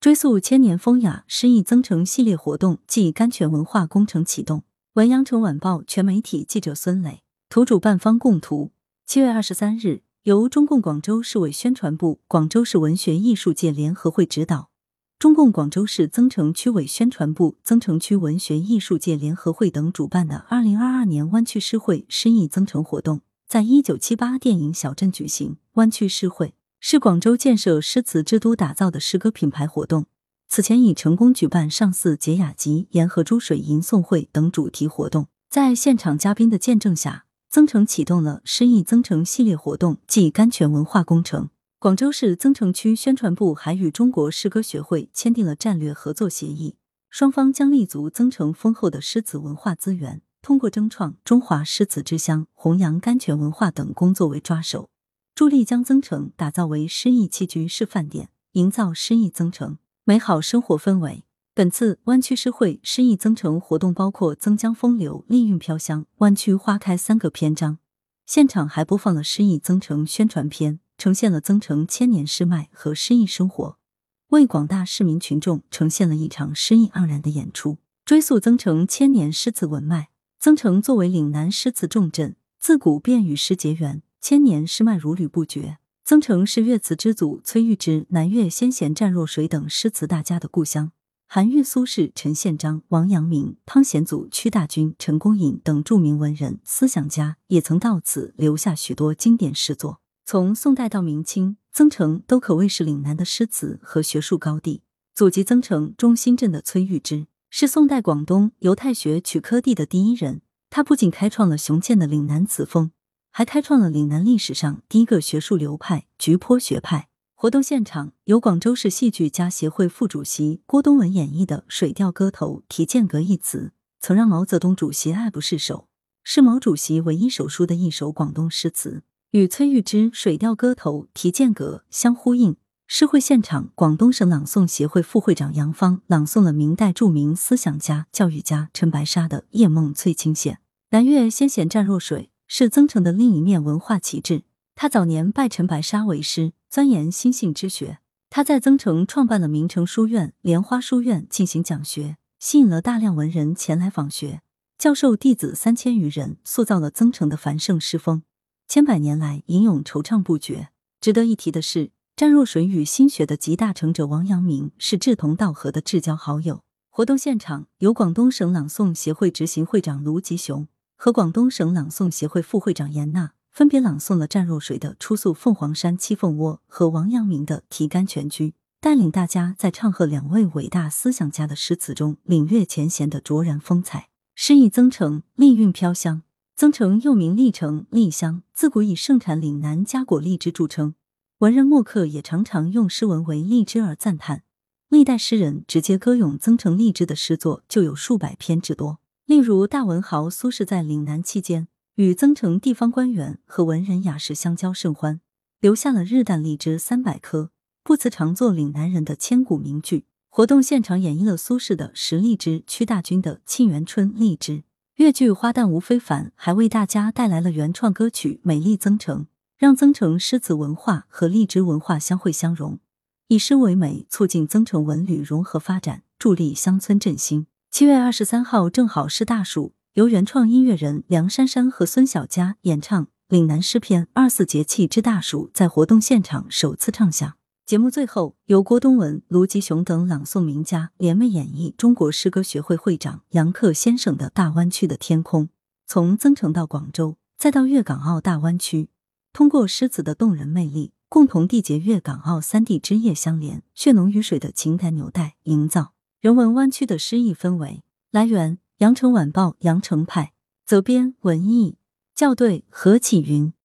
追溯千年风雅，诗意增城系列活动暨甘泉文化工程启动。文阳城晚报全媒体记者孙磊，图主办方供图。七月二十三日，由中共广州市委宣传部、广州市文学艺术界联合会指导，中共广州市增城区委宣传部、增城区文学艺术界联合会等主办的二零二二年湾区诗会诗意增城活动，在一九七八电影小镇举行。湾区诗会。是广州建设诗词之都打造的诗歌品牌活动。此前已成功举办上巳解雅集、沿河珠水吟诵会等主题活动。在现场嘉宾的见证下，增城启动了诗意增城系列活动暨甘泉文化工程。广州市增城区宣传部还与中国诗歌学会签订了战略合作协议，双方将立足增城丰厚的诗词文化资源，通过争创中华诗词之乡、弘扬甘泉文化等工作为抓手。助力将增城打造为诗意栖居示范点，营造诗意增城美好生活氛围。本次湾区诗会诗意增城活动包括增江风流、丽韵飘香、湾区花开三个篇章。现场还播放了诗意增城宣传片，呈现了增城千年诗脉和诗意生活，为广大市民群众呈现了一场诗意盎然的演出。追溯增城千年诗词文脉，增城作为岭南诗词重镇，自古便与诗结缘。千年诗脉如履不绝。增城是乐词之祖崔玉芝、南岳先贤湛若水等诗词大家的故乡。韩愈、苏轼、陈宪章、王阳明、汤显祖、屈大均、陈公隐等著名文人思想家也曾到此留下许多经典诗作。从宋代到明清，增城都可谓是岭南的诗词和学术高地。祖籍增城中心镇的崔玉芝是宋代广东犹太学曲科第的第一人。他不仅开创了雄健的岭南词风。还开创了岭南历史上第一个学术流派——菊坡学派。活动现场由广州市戏剧家协会副主席郭东文演绎的《水调歌头·题剑阁》一词，曾让毛泽东主席爱不释手，是毛主席唯一手书的一首广东诗词，与崔玉芝《水调歌头·题剑阁》相呼应。诗会现场，广东省朗诵协会副会长杨芳朗诵了明代著名思想家、教育家陈白沙的《夜梦翠青县》，南岳先贤湛若水。是增城的另一面文化旗帜。他早年拜陈白沙为师，钻研心性之学。他在增城创办了明城书院、莲花书院进行讲学，吸引了大量文人前来访学。教授弟子三千余人，塑造了增城的繁盛诗风。千百年来，吟咏惆怅不绝。值得一提的是，湛若水与心学的集大成者王阳明是志同道合的至交好友。活动现场由广东省朗诵协会执行会长卢吉雄。和广东省朗诵协会副会长严娜分别朗诵了湛若水的《出宿凤凰山七凤窝》和王阳明的《题干泉居》，带领大家在唱和两位伟大思想家的诗词中领略前贤的卓然风采。诗意增城，丽韵飘香。增城又名历城、丽乡，自古以盛产岭南佳果荔枝著称，文人墨客也常常用诗文为荔枝而赞叹。历代诗人直接歌咏增城荔枝的诗作就有数百篇之多。例如，大文豪苏轼在岭南期间，与增城地方官员和文人雅士相交甚欢，留下了“日啖荔枝三百颗，不辞常作岭南人”的千古名句。活动现场演绎了苏轼的《食荔枝》，屈大均的《沁园春·荔枝》，越剧花旦吴非凡还为大家带来了原创歌曲《美丽增城》，让增城诗词文化和荔枝文化相会相融，以诗为美，促进增城文旅融合发展，助力乡村振兴。七月二十三号正好是大暑，由原创音乐人梁珊珊和孙小佳演唱《岭南诗篇》，二四节气之大暑在活动现场首次唱响。节目最后，由郭东文、卢吉雄等朗诵名家联袂演绎中国诗歌学会会长杨克先生的《大湾区的天空》。从增城到广州，再到粤港澳大湾区，通过诗词的动人魅力，共同缔结粤港澳三地枝叶相连、血浓于水的情感纽带，营造。人文弯曲的诗意氛围来源：羊城晚报羊城派，责编：文艺，校对：何启云。